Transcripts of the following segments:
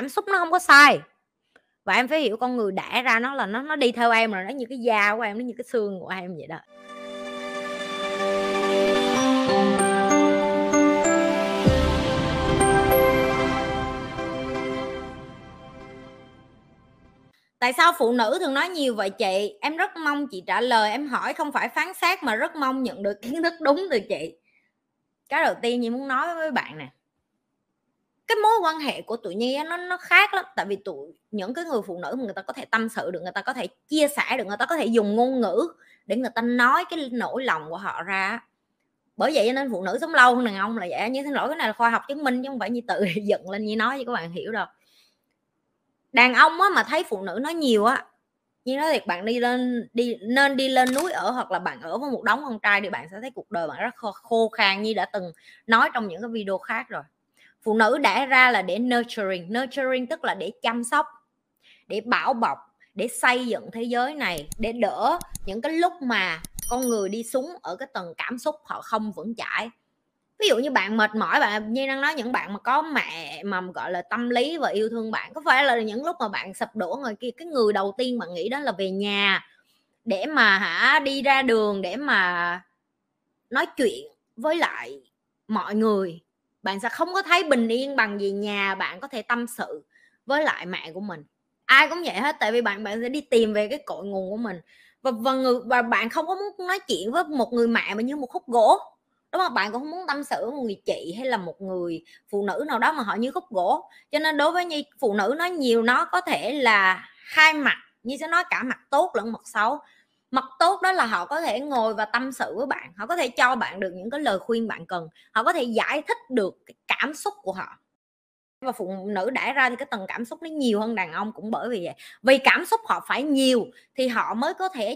cảm xúc nó không có sai. Và em phải hiểu con người đẻ ra nó là nó nó đi theo em rồi, nó như cái da của em, nó như cái xương của em vậy đó. Tại sao phụ nữ thường nói nhiều vậy chị? Em rất mong chị trả lời, em hỏi không phải phán xét mà rất mong nhận được kiến thức đúng từ chị. Cái đầu tiên chị muốn nói với bạn nè cái mối quan hệ của tụi nhi nó nó khác lắm. Tại vì tụi những cái người phụ nữ mà người ta có thể tâm sự được người ta có thể chia sẻ được người ta có thể dùng ngôn ngữ để người ta nói cái nỗi lòng của họ ra bởi vậy cho nên phụ nữ sống lâu hơn đàn ông là vậy như xin lỗi cái này là khoa học chứng minh chứ không phải như tự dựng lên như nói cho các bạn hiểu đâu. Đàn ông á mà thấy phụ nữ nói nhiều á như nói thiệt bạn đi lên đi nên đi lên núi ở hoặc là bạn ở với một đống con trai thì bạn sẽ thấy cuộc đời bạn rất khô, khô khan. Như đã từng nói trong những cái video khác rồi phụ nữ đã ra là để nurturing nurturing tức là để chăm sóc, để bảo bọc, để xây dựng thế giới này, để đỡ những cái lúc mà con người đi xuống ở cái tầng cảm xúc họ không vững chãi. Ví dụ như bạn mệt mỏi, bạn, như đang nói những bạn mà có mẹ mà gọi là tâm lý và yêu thương bạn, có phải là những lúc mà bạn sập đổ người kia, cái người đầu tiên bạn nghĩ đó là về nhà, để mà hả đi ra đường, để mà nói chuyện với lại mọi người? Bạn sẽ không có thấy bình yên bằng về nhà bạn có thể tâm sự với lại mẹ của mình. Ai cũng vậy hết, tại vì bạn bạn sẽ đi tìm về cái cội nguồn của mình. Và và người, và bạn không có muốn nói chuyện với một người mẹ mà như một khúc gỗ. Đúng không? Bạn cũng không muốn tâm sự với một người chị hay là một người phụ nữ nào đó mà họ như khúc gỗ. Cho nên đối với nhi, phụ nữ nói nhiều, nó có thể là hai mặt. Như sẽ nói cả mặt tốt lẫn mặt xấu mặt tốt đó là họ có thể ngồi và tâm sự với bạn, họ có thể cho bạn được những cái lời khuyên bạn cần, họ có thể giải thích được cái cảm xúc của họ. Và phụ nữ đãi ra thì cái tầng cảm xúc nó nhiều hơn đàn ông cũng bởi vì vậy. Vì cảm xúc họ phải nhiều thì họ mới có thể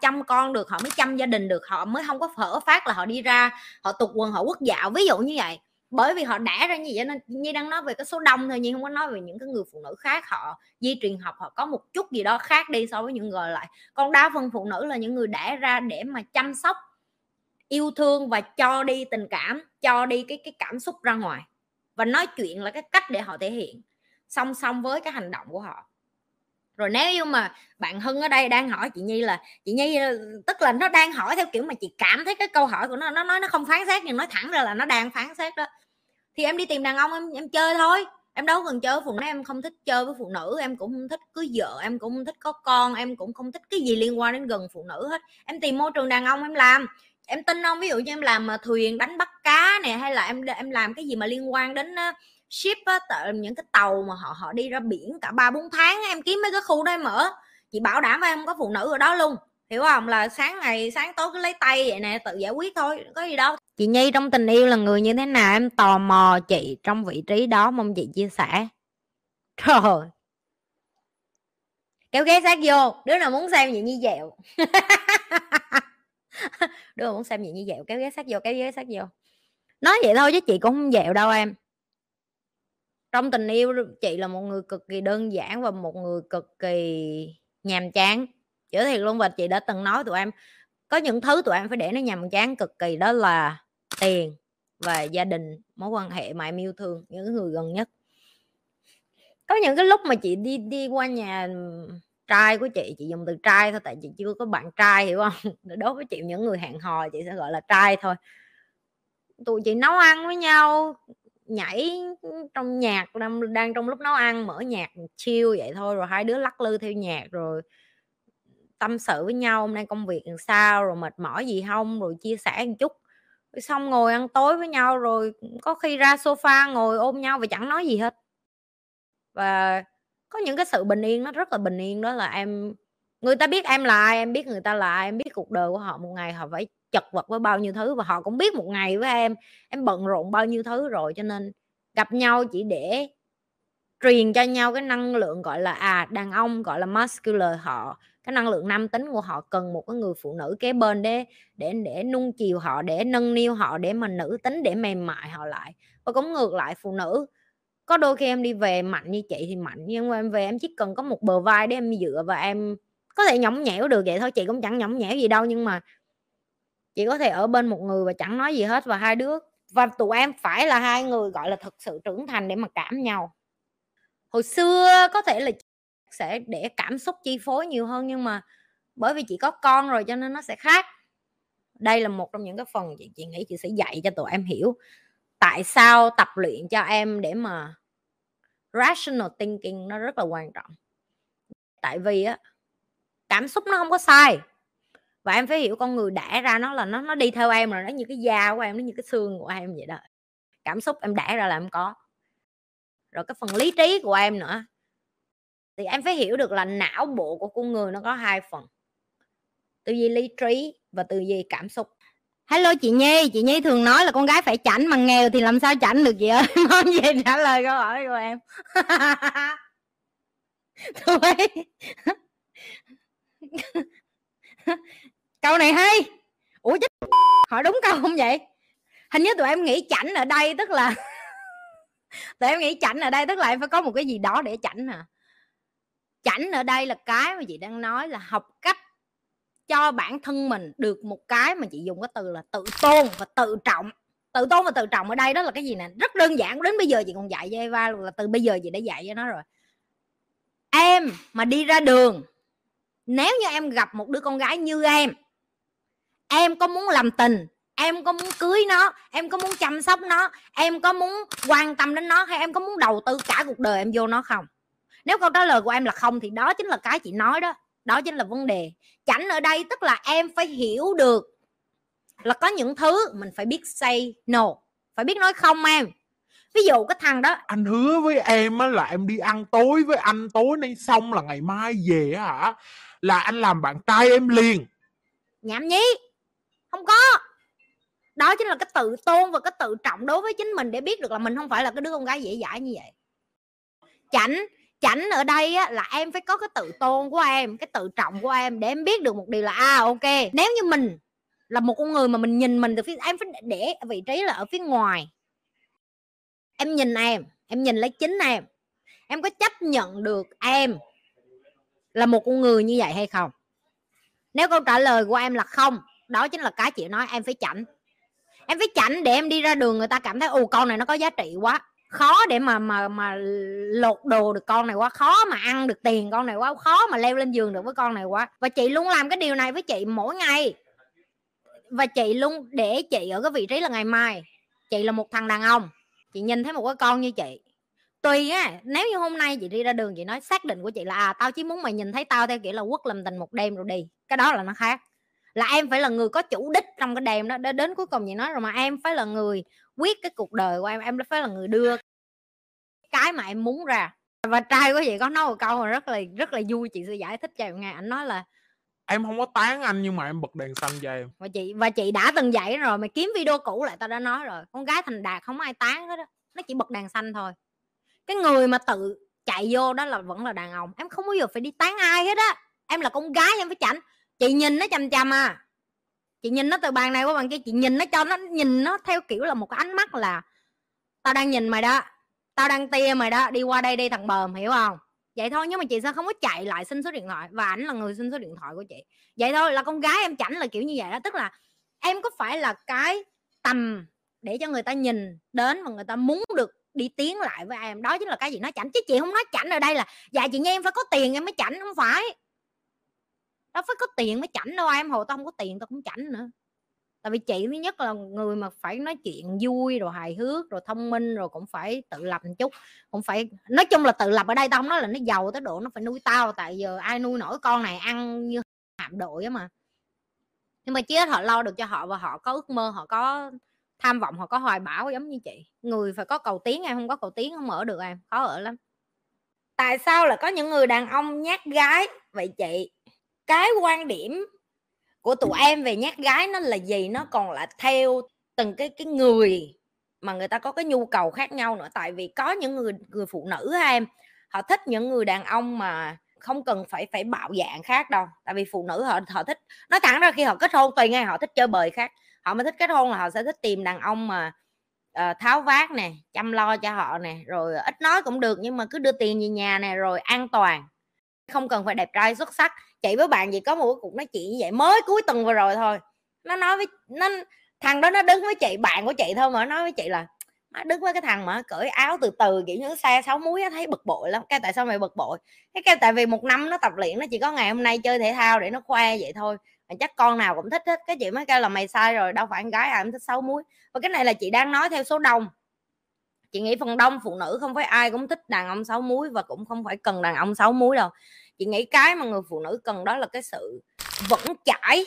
chăm con được, họ mới chăm gia đình được, họ mới không có phở phát là họ đi ra, họ tục quần, họ quốc dạo, ví dụ như vậy bởi vì họ đã ra như vậy nên như đang nói về cái số đông thôi nhưng không có nói về những cái người phụ nữ khác, họ di truyền học, họ có một chút gì đó khác đi so với những người lại. Còn đa phần phụ nữ là những người đã ra để mà chăm sóc, yêu thương và cho đi tình cảm, cho đi cái cái cảm xúc ra ngoài. Và nói chuyện là cái cách để họ thể hiện. Song song với cái hành động của họ rồi nếu như mà bạn hưng ở đây đang hỏi chị nhi là, chị nhi ờ, tức là nó đang hỏi theo kiểu mà chị cảm thấy cái câu hỏi của nó nó nói nó không phán xét nhưng nói thẳng ra là nó đang phán xét đó. Thì em đi tìm đàn ông em em chơi thôi. Em đâu cần chơi với phụ nữ, em không thích chơi với phụ nữ, em cũng không thích cưới vợ, em cũng không thích có con, em cũng không thích cái gì liên quan đến gần phụ nữ hết. Em tìm môi trường đàn ông em làm. Em tin không ví dụ như em làm mà thuyền, đánh bắt cá nè, hay là em em làm cái gì mà liên quan đến ờ, ship á những cái tàu mà họ họ đi ra biển cả ba bốn tháng em kiếm mấy cái khu đó em mở. Chị bảo đảm với em có phụ nữ ở đó luôn. Hiểu không? Là sáng ngày, sáng tối cứ lấy tay vậy nè, tự giải quyết thôi, có gì đâu. Chị nhi trong tình yêu là người như thế nào? Em tò mò chị trong vị trí đó, mong chị chia sẻ. Trời kéo ghé sát vô, đứa nào muốn xem gì như dẹo. Đứa nào muốn xem gì như dẹo, kéo ghé sát vô, kéo ghé sát vô. Nói vậy thôi chứ chị cũng không dẹo đâu em trong tình yêu, chị là một người cực kỳ đơn giản và một người cực kỳ nhàm chán. Chữ thiệt luôn, và chị đã từng nói tụi em, có những thứ tụi em phải để nó nhàm chán cực kỳ, đó là tiền và gia đình, mối quan hệ mà em yêu thương, những người gần nhất. Có những cái lúc mà chị đi đi qua nhà trai của chị chị dùng từ trai thôi, tại chị chưa có bạn trai, hiểu không? Đối với chị, những người hẹn hò chị sẽ gọi là trai thôi. Tụi chị nấu ăn với nhau nhảy trong nhạc đang, đang trong lúc nấu ăn mở nhạc chill vậy thôi rồi hai đứa lắc lư theo nhạc rồi tâm sự với nhau hôm nay công việc làm sao rồi mệt mỏi gì không? Rồi chia sẻ một chút. Xong ngồi ăn tối với nhau rồi có khi ra sofa ngồi ôm nhau và chẳng nói gì hết. Và có những cái sự bình yên nó rất là bình yên đó là em người ta biết em là ai em biết người ta là ai em biết cuộc đời của họ một ngày họ phải chật vật với bao nhiêu thứ và họ cũng biết một ngày với em em bận rộn bao nhiêu thứ rồi, cho nên gặp nhau chỉ để truyền cho nhau cái năng lượng, gọi là à đàn ông, gọi là, muscular họ, cái năng lượng nam tính của họ cần một cái người phụ nữ kế bên để để để nung chiều họ, để nâng niu họ, để mà nữ tính, để mềm mại họ lại. Và cũng ngược lại, phụ nữ, có đôi khi em đi về mạnh như chị thì mạnh, nhưng mà em về em chỉ cần có một bờ vai để em dựa và em có thể nhõng nhẽo được vậy thôi, chị cũng chẳng nhõng nhẽo gì đâu, nhưng mà chị có thể ở bên một người và chẳng nói gì hết và hai đứa và tụi em phải là hai người gọi là thực sự trưởng thành để mà cảm nhau. Hồi xưa có thể là sẽ để cảm xúc chi phối nhiều hơn nhưng mà bởi vì chị có con rồi cho nên nó sẽ khác. Đây là một trong những cái phần chị, chị nghĩ chị sẽ dạy cho tụi em hiểu tại sao tập luyện cho em để mà rational thinking nó rất là quan trọng. Tại vì á cảm xúc nó không có sai và em phải hiểu con người đẻ ra nó là nó nó đi theo em rồi, nó như cái da của em, nó như cái xương của em vậy đó. Cảm xúc em đẻ ra là em có. Rồi cái phần lý trí của em nữa. Thì em phải hiểu được là não bộ của con người nó có hai phần. Tư duy lý trí và tư duy cảm xúc. Hello chị nhi chị nhi thường nói là con gái phải chảnh, mà nghèo thì làm sao chảnh được chị ơi? Mong gì trả lời câu hỏi của em? Thôi câu này hay. Ủa chết hỏi đúng câu không vậy? Hình như tụi em nghĩ chảnh ở đây, tức là tụi em nghĩ chảnh ở đây, tức là em phải có một cái gì đó để chảnh hả? Chảnh ở đây là cái mà chị đang nói là học cách cho bản thân mình được một cái mà chị dùng cái từ là tự tôn và tự trọng. Tự tôn và tự trọng ở đây đó là cái gì nè? Rất đơn giản, đến bây giờ chị còn dạy cho Eva luôn, là từ bây giờ chị đã dạy cho nó rồi. Em mà đi ra đường, nếu như em gặp một đứa con gái như em em có muốn làm tình em có muốn cưới nó em có muốn chăm sóc nó em có muốn quan tâm đến nó hay em có muốn đầu tư cả cuộc đời em vô nó không? Nếu câu trả lời của em là không thì đó chính là cái chị nói đó đó chính là vấn đề. Chảnh ở đây tức là em phải hiểu được là có những thứ mình phải biết say no phải biết nói không em. Ví dụ cái thằng đó anh hứa với em á là em đi ăn tối với anh tối nay xong là ngày mai về hả? Là anh làm bạn trai em liền. Nhảm nhí không có. Đó chính là cái tự tôn và cái tự trọng đối với chính mình để biết được là mình không phải là cái đứa con gái dễ dãi như vậy. Chảnh chảnh ở đây á, là em phải có cái tự tôn của em cái tự trọng của em để em biết được một điều là à ok nếu như mình là một con người mà mình nhìn mình từ phía em phải để vị trí là ở phía ngoài. Em nhìn em em nhìn lấy chính em. Em có chấp nhận được em là một con người như vậy hay không? Nếu câu trả lời của em là không đó chính là cái chị nói, em phải chảnh. Em phải chảnh để em đi ra đường, người ta cảm thấy, ồ, con này nó có giá trị quá. Khó để mà mà mà lột đồ được con này quá, khó mà ăn được tiền con này quá, khó mà leo lên giường được với con này quá. Và chị luôn làm cái điều này với chị mỗi ngày. Và chị luôn để chị ở cái vị trí là ngày mai. Chị là một thằng đàn ông. Chị nhìn thấy một cái con như chị. Tùy á, nếu như hôm nay chị đi ra đường, chị nói xác định của chị là à tao chỉ muốn mày nhìn thấy tao theo kiểu là quất làm tình một đêm rồi đi. Cái đó là nó khác là em phải là người có chủ đích trong cái đêm đó đến cuối cùng chị nói rồi mà em phải là người quyết cái cuộc đời của em em phải là người đưa cái mà em muốn ra. Và trai của chị có nói một câu mà rất là rất là vui chị sẽ giải thích cho em nghe. Anh nói là em không có tán anh nhưng mà em bật đèn xanh cho em. Và chị và chị đã từng dạy rồi mày kiếm video cũ lại tao đã nói rồi. Con gái thành đạt không ai tán hết đó nó chỉ bật đèn xanh thôi. Cái người mà tự chạy vô đó là vẫn là đàn ông em không bao giờ phải đi tán ai hết á. Em là con gái em phải chảnh chị nhìn nó chăm chăm à. Chị nhìn nó từ bàn này qua bàn kia, chị nhìn nó cho nó, nhìn nó theo kiểu là một cái ánh mắt là, tao đang nhìn mày đó, tao đang tia mày đó, đi qua đây đi thằng bờm hiểu không? Vậy thôi, nhưng mà chị sao không có chạy lại xin số điện thoại? Và ảnh là người xin số điện thoại của chị. Vậy thôi, là con gái em chảnh là kiểu như vậy đó. Tức là em có phải là cái tầm để cho người ta nhìn đến và người ta muốn được đi tiến lại với em? Đó chính là cái gì nó chảnh. Chứ chị không nói chảnh ở đây là dạ chị nghe em phải có tiền em mới chảnh không phải đó, phải có tiền mới chảnh đâu em hồi tao không có tiền tao cũng chảnh nữa. Tại vì chị thứ nhất là người mà phải nói chuyện vui rồi hài hước rồi thông minh rồi cũng phải tự lập một chút, cũng phải, nói chung là tự lập ở đây tao không nói là nó giàu tới độ nó phải nuôi tao, tại giờ ai nuôi nổi con này ăn như hạm đội á mà. Nhưng mà chỉ họ lo được cho họ và họ có ước mơ, họ có tham vọng, họ có hoài bão giống như chị. Người phải có cầu tiến em, không có cầu tiến không ở được em, khó ở lắm. Tại sao là có những người đàn ông nhát gái vậy chị? Cái quan điểm của tụi em về nhát gái nó là gì? Nó còn là theo từng cái cái người mà người ta có cái nhu cầu khác nhau nữa. Tại vì có những người người phụ nữ em họ thích những người đàn ông mà không cần phải phải bạo dạng khác đâu. Tại vì phụ nữ họ họ thích nói thẳng ra khi họ kết hôn tùy ngay họ thích chơi bời khác. Họ mới thích kết hôn là họ sẽ thích tìm đàn ông mà uh, tháo vát nè chăm lo cho họ nè rồi ít nói cũng được nhưng mà cứ đưa tiền về nhà nè rồi an toàn không cần phải đẹp trai xuất sắc. Chị với bạn gì có một cuộc nói chuyện như vậy mới cuối tuần vừa rồi thôi. Nó nói với, nó, thằng đó nó đứng với chị, bạn của chị thôi mà, nó nói với chị là, má đứng với cái thằng mà cởi áo từ từ, kiểu như xe sáu muối á, thấy bực bội lắm. Cái tại sao mày bực bội? Cái cái tại vì một năm nó tập luyện, nó chỉ có ngày hôm nay chơi thể thao để nó khoe vậy thôi. Mà chắc con nào cũng thích hết. Cái chị mới kêu là mày sai rồi, đâu phải con gái ai cũng thích sáu muối và cái này là chị đang nói theo số đông chị nghĩ phần đông phụ nữ không phải ai cũng thích đàn ông sáu múi và cũng không phải cần đàn ông sáu múi đâu. Chị nghĩ cái mà người phụ nữ cần đó là cái sự vững chãi,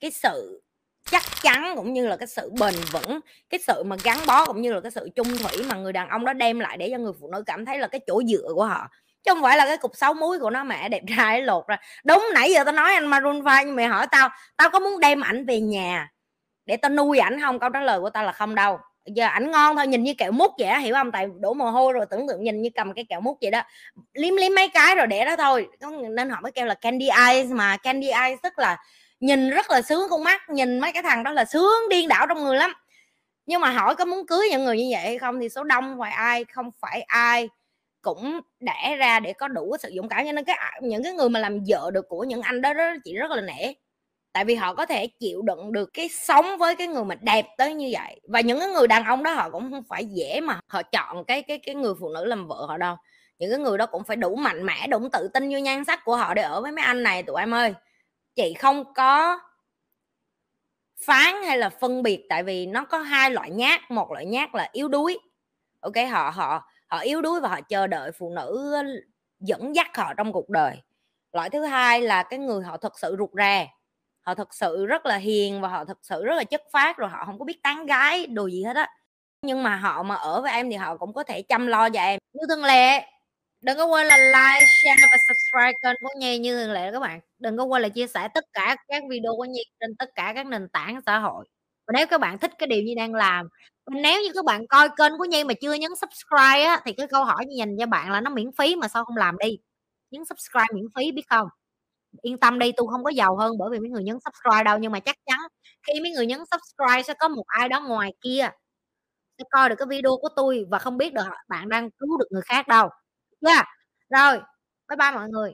cái sự chắc chắn cũng như là cái sự bền vững, cái sự mà gắn bó cũng như là cái sự chung thủy mà người đàn ông đó đem lại để cho người phụ nữ cảm thấy là cái chỗ dựa của họ. Chứ không phải là cái cục sáu múi của nó mẹ đẹp trai lột ra. Đúng, nãy giờ tao nói anh Maroon 5 nhưng mày hỏi tao tao có muốn đem ảnh về nhà để tao nuôi ảnh không? Câu trả lời của tao là không đâu giờ ảnh ngon thôi nhìn như kẹo mút vậy đó hiểu không? Tại đổ mồ hôi rồi tưởng tượng nhìn như cầm cái kẹo mút vậy đó. Liếm liếm mấy cái rồi để đó thôi. Nên họ mới kêu là candy eyes mà candy eyes tức là nhìn rất là sướng con mắt nhìn mấy cái thằng đó là sướng điên đảo trong người lắm. Nhưng mà hỏi có muốn cưới những người như vậy hay không thì số đông ngoài ai không phải ai cũng đẻ ra để có đủ sự dũng cảm. Cho nên cái à, những cái người mà làm vợ được của những anh đó, đó chị rất là nể tại vì họ có thể chịu đựng được cái sống với cái người mà đẹp tới như vậy. Và những cái người đàn ông đó họ cũng không phải dễ mà họ chọn cái cái cái người phụ nữ làm vợ họ đâu. Những cái người đó cũng phải đủ mạnh mẽ, đủ tự tin như nhan sắc của họ để ở với mấy anh này, tụi em ơi. Chị không có phán hay là phân biệt, tại vì nó có hai loại nhát. Một loại nhát là yếu đuối, ok? Họ họ họ yếu đuối và họ chờ đợi phụ nữ dẫn dắt họ trong cuộc đời. Loại thứ hai là cái người họ thật sự rụt rè họ thật sự rất là hiền và họ thật sự rất là chất phát rồi họ không có biết tán gái, đồ gì hết á. Nhưng mà họ mà ở với em thì họ cũng có thể chăm lo cho em. Như thường lệ, đừng có quên là like, share và subscribe kênh của Nhi như thường lệ các bạn. Đừng có quên là chia sẻ tất cả các video của Nhi trên tất cả các nền tảng xã hội. Và nếu các bạn thích cái điều Nhi đang làm nếu như các bạn coi kênh của Nhi mà chưa nhấn subscribe á, thì cái câu hỏi Nhi dành cho bạn là nó miễn phí mà sao không làm đi? Nhấn subscribe miễn phí biết không? Yên tâm đi tôi không có giàu hơn bởi vì mấy người nhấn subscribe đâu, nhưng mà chắc chắn khi mấy người nhấn subscribe sẽ có một ai đó ngoài kia sẽ coi được cái video của tôi và không biết được bạn đang cứu được người khác đâu yeah. rồi, bye bye mọi người